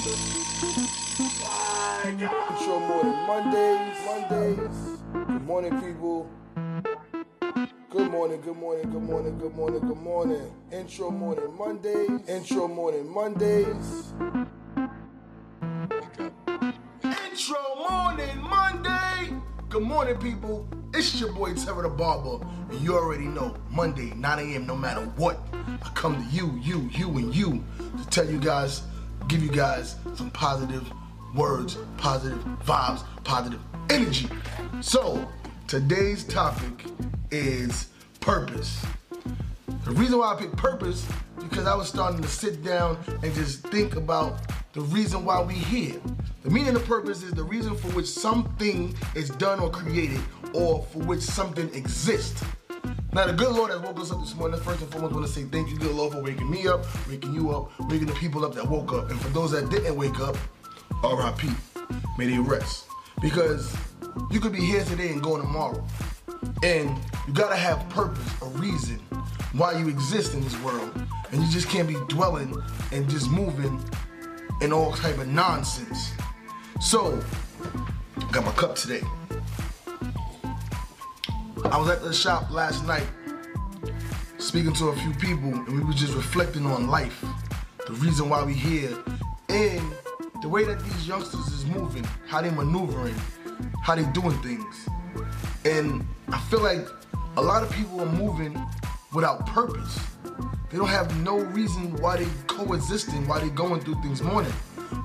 Intro morning Mondays, Mondays. Good morning, people. Good morning, good morning, good morning, good morning, good morning. Intro morning Mondays, intro morning Mondays. Intro morning Monday. Good morning, people. It's your boy Terror the Barber, and you already know Monday, 9 a.m. No matter what, I come to you, you, you, and you to tell you guys, give you guys some positive words, positive vibes, positive energy. So today's topic is purpose. The reason why I picked purpose because I was starting to sit down and just think about the reason why we here. The meaning of purpose is the reason for which something is done or created or for which something exists. Now, the good Lord has woke us up this morning. First and foremost, I want to say thank you, good Lord, for waking me up, waking you up, waking the people up that woke up. And for those that didn't wake up, RIP. May they rest. Because you could be here today and going tomorrow. And you gotta have purpose, a reason why you exist in this world. And you just can't be dwelling and just moving in all type of nonsense. So, got my cup today. I was at the shop last night speaking to a few people and we were just reflecting on life, the reason why we here, and the way that these youngsters is moving, how they maneuvering, how they doing things. And I feel like a lot of people are moving without purpose. They don't have no reason why they coexisting, why they going through things morning,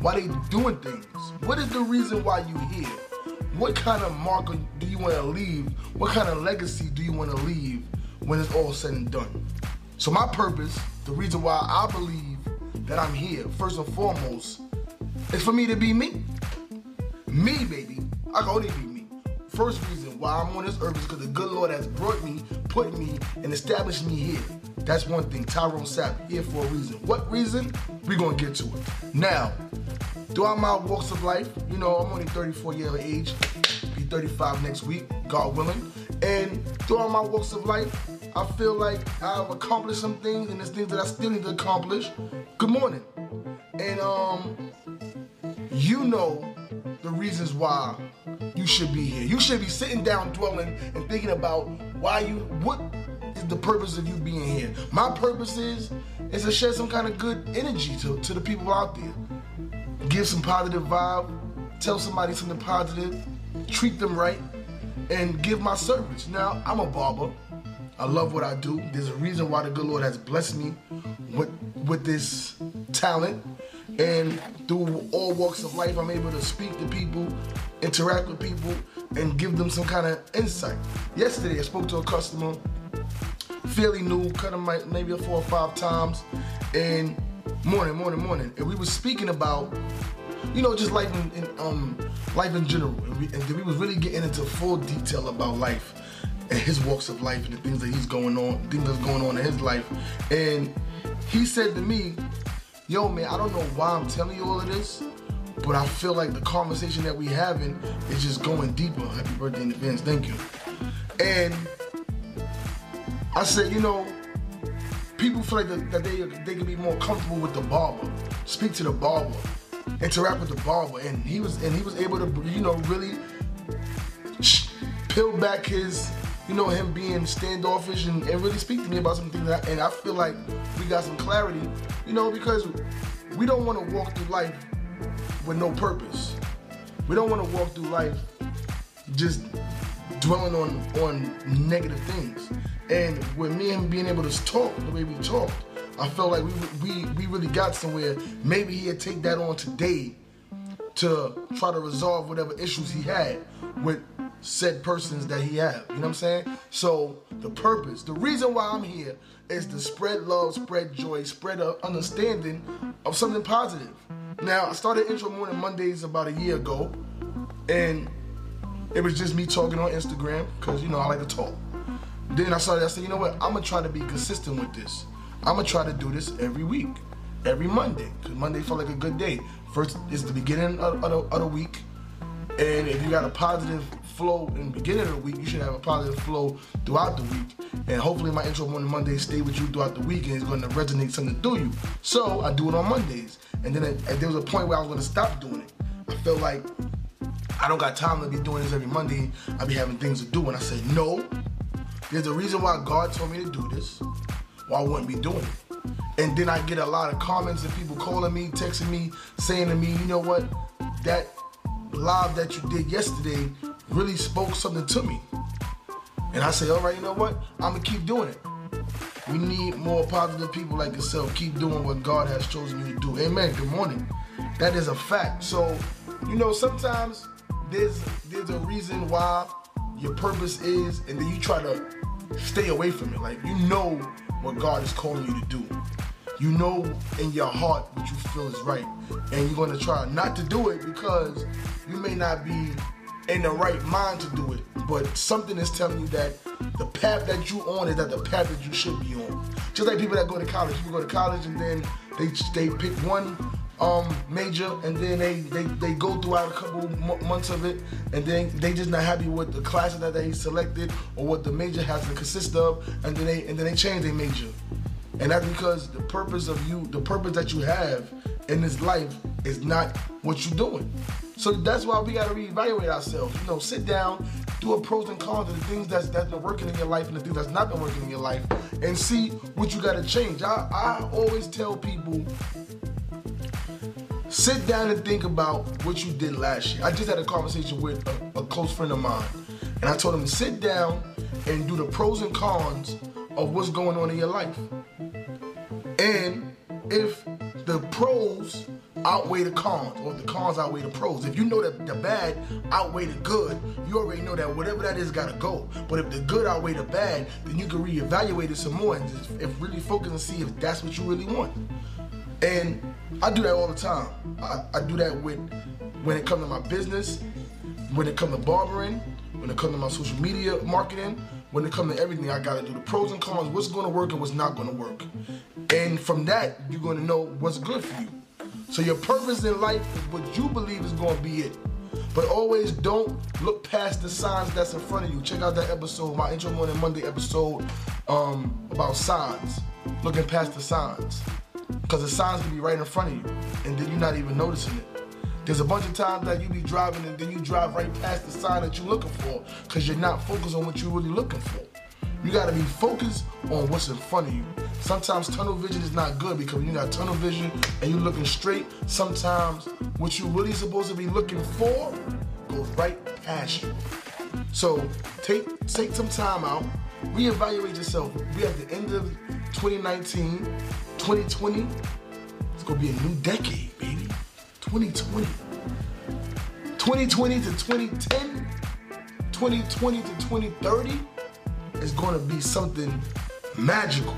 why they doing things. What is the reason why you here? What kind of mark do you want to leave? What kind of legacy do you want to leave when it's all said and done? So my purpose, the reason why I believe that I'm here, first and foremost, is for me to be me. Me, baby. I can only be me. First reason why I'm on this earth is because the good Lord has brought me, put me, and established me here. That's one thing. Tyrone Sapp, here for a reason. What reason? We're gonna get to it. Now, throughout my walks of life, you know, I'm only 34 years of age, be 35 next week, God willing. And throughout my walks of life, I feel like I've accomplished some things and there's things that I still need to accomplish. Good morning. And um, you know the reasons why you should be here. You should be sitting down dwelling and thinking about why you what is the purpose of you being here. My purpose is is to shed some kind of good energy to, to the people out there. Give some positive vibe, tell somebody something positive, treat them right, and give my service. Now, I'm a barber. I love what I do. There's a reason why the good Lord has blessed me with with this talent. And through all walks of life, I'm able to speak to people, interact with people, and give them some kind of insight. Yesterday, I spoke to a customer, fairly new, cut him maybe four or five times, and morning, morning, morning, and we were speaking about, you know, just life in, in um life in general, and we, and we was really getting into full detail about life and his walks of life and the things that he's going on, things that's going on in his life, and he said to me, yo man, I don't know why I'm telling you all of this, but I feel like the conversation that we having is just going deeper. Happy birthday in advance, thank you. And I said, you know, people feel like that, they they can be more comfortable with the barber, speak to the barber, interact with the barber, and he was and he was able to you know really peel back his you know him being standoffish and, and really speak to me about some things that, and I feel like we got some clarity, you know, because we don't want to walk through life with no purpose. We don't want to walk through life just dwelling on on negative things. And with me and being able to talk the way we talked, I felt like we we we really got somewhere. Maybe he'd take that on today to try to resolve whatever issues he had with said persons that he have. You know what I'm saying? So the purpose, the reason why I'm here is to spread love, spread joy, spread a understanding of something positive. Now I started intro morning Mondays about a year ago, and it was just me talking on Instagram because you know I like to talk. Then I started. I said, you know what? I'm gonna try to be consistent with this. I'm gonna try to do this every week, every Monday. Cause Monday felt like a good day. First is the beginning of, of, the, of the week, and if you got a positive flow in the beginning of the week, you should have a positive flow throughout the week. And hopefully my intro morning Monday stay with you throughout the week and it's going to resonate something through you. So I do it on Mondays. And then it, there was a point where I was gonna stop doing it. I felt like I don't got time to be doing this every Monday. I be having things to do. And I said, no, there's a reason why God told me to do this, why I wouldn't be doing it. And then I get a lot of comments and people calling me, texting me, saying to me, you know what, that live that you did yesterday really spoke something to me. And I say, all right, you know what, I'm gonna keep doing it. We need more positive people like yourself. Keep doing what God has chosen you to do. Amen. Good morning. That is a fact. So, you know, sometimes there's there's a reason why your purpose is, and then you try to stay away from it. Like you know what God is calling you to do. You know in your heart what you feel is right, and you're gonna try not to do it because you may not be in the right mind to do it. But something is telling you that the path that you on is that the path that you should be on. Just like people that go to college, people go to college and then they they pick one um, major, and then they, they, they go throughout a couple months of it, and then they just not happy with the classes that they selected or what the major has to consist of, and then they and then they change their major, and that's because the purpose of you, the purpose that you have in this life is not what you're doing. So that's why we gotta reevaluate ourselves. You know, sit down, do a pros and cons of the things that's that's been working in your life and the things that's not been working in your life, and see what you gotta change. I, I always tell people Sit down and think about what you did last year. I just had a conversation with a, a close friend of mine, and I told him to sit down and do the pros and cons of what's going on in your life. And if the pros outweigh the cons, or the cons outweigh the pros. If you know that the bad outweigh the good, you already know that whatever that is gotta go. But if the good outweigh the bad, then you can reevaluate it some more and if really focus and see if that's what you really want. And I do that all the time. I, I do that with when it comes to my business, when it comes to barbering, when it comes to my social media marketing, when it comes to everything, I gotta do the pros and cons, what's gonna work and what's not gonna work. And from that, you're gonna know what's good for you. So your purpose in life is what you believe is gonna be it. But always don't look past the signs that's in front of you. Check out that episode, my intro morning Monday episode um, about signs. Looking past the signs. Because the signs can be right in front of you, and then you're not even noticing it. There's a bunch of times that you be driving and then you drive right past the sign that you're looking for because you're not focused on what you're really looking for. You gotta be focused on what's in front of you. Sometimes tunnel vision is not good because when you got tunnel vision and you're looking straight, sometimes what you're really supposed to be looking for goes right past you. So take take some time out, reevaluate yourself. We at the end of 2019, 2020, it's gonna be a new decade, baby. 2020. 2020 to 2010, 2020 to 2030 is gonna be something magical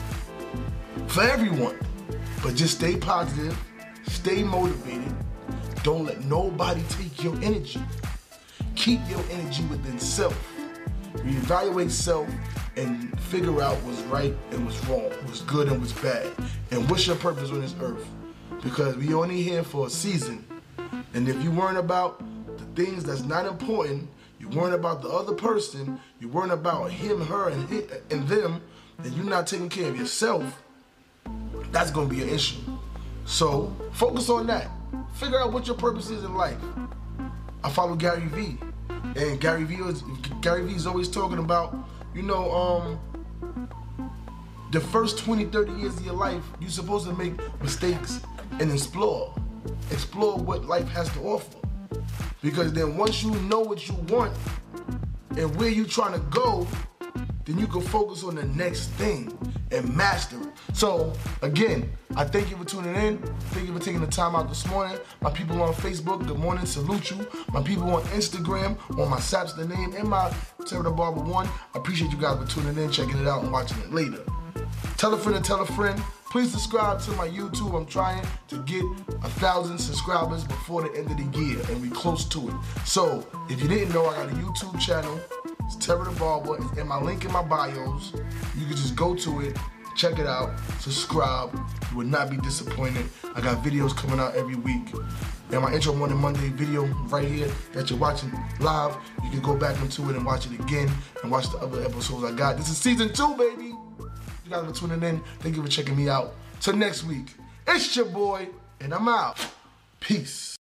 for everyone. But just stay positive, stay motivated. Don't let nobody take your energy. Keep your energy within self. Reevaluate self and figure out what's right and what's wrong, what's good and what's bad, and what's your purpose on this earth. Because we only here for a season. And if you weren't about the things that's not important, you weren't about the other person, you weren't about him, her, and, he, and them, and you're not taking care of yourself, that's gonna be an issue. So focus on that. Figure out what your purpose is in life. I follow Gary Vee, and Gary Vee is Gary Vee is always talking about you know, um, the first 20, 30 years of your life, you're supposed to make mistakes and explore. Explore what life has to offer. Because then once you know what you want and where you're trying to go, then you can focus on the next thing and master it. So again, I thank you for tuning in. Thank you for taking the time out this morning. My people on Facebook, good morning, salute you. My people on Instagram, on my Saps the name, and my Terror the Barber One. I appreciate you guys for tuning in, checking it out, and watching it later. Tell a friend and tell a friend. Please subscribe to my YouTube. I'm trying to get a thousand subscribers before the end of the year, and we close to it. So if you didn't know, I got a YouTube channel. It's Terror the Barber. It's in my link in my bios. You can just go to it Check it out. Subscribe. You will not be disappointed. I got videos coming out every week. And my intro morning Monday video right here that you're watching live, you can go back into it and watch it again and watch the other episodes I got. This is season two, baby. You guys for tuning in. Thank you for checking me out. Till next week, it's your boy, And I'm out. Peace.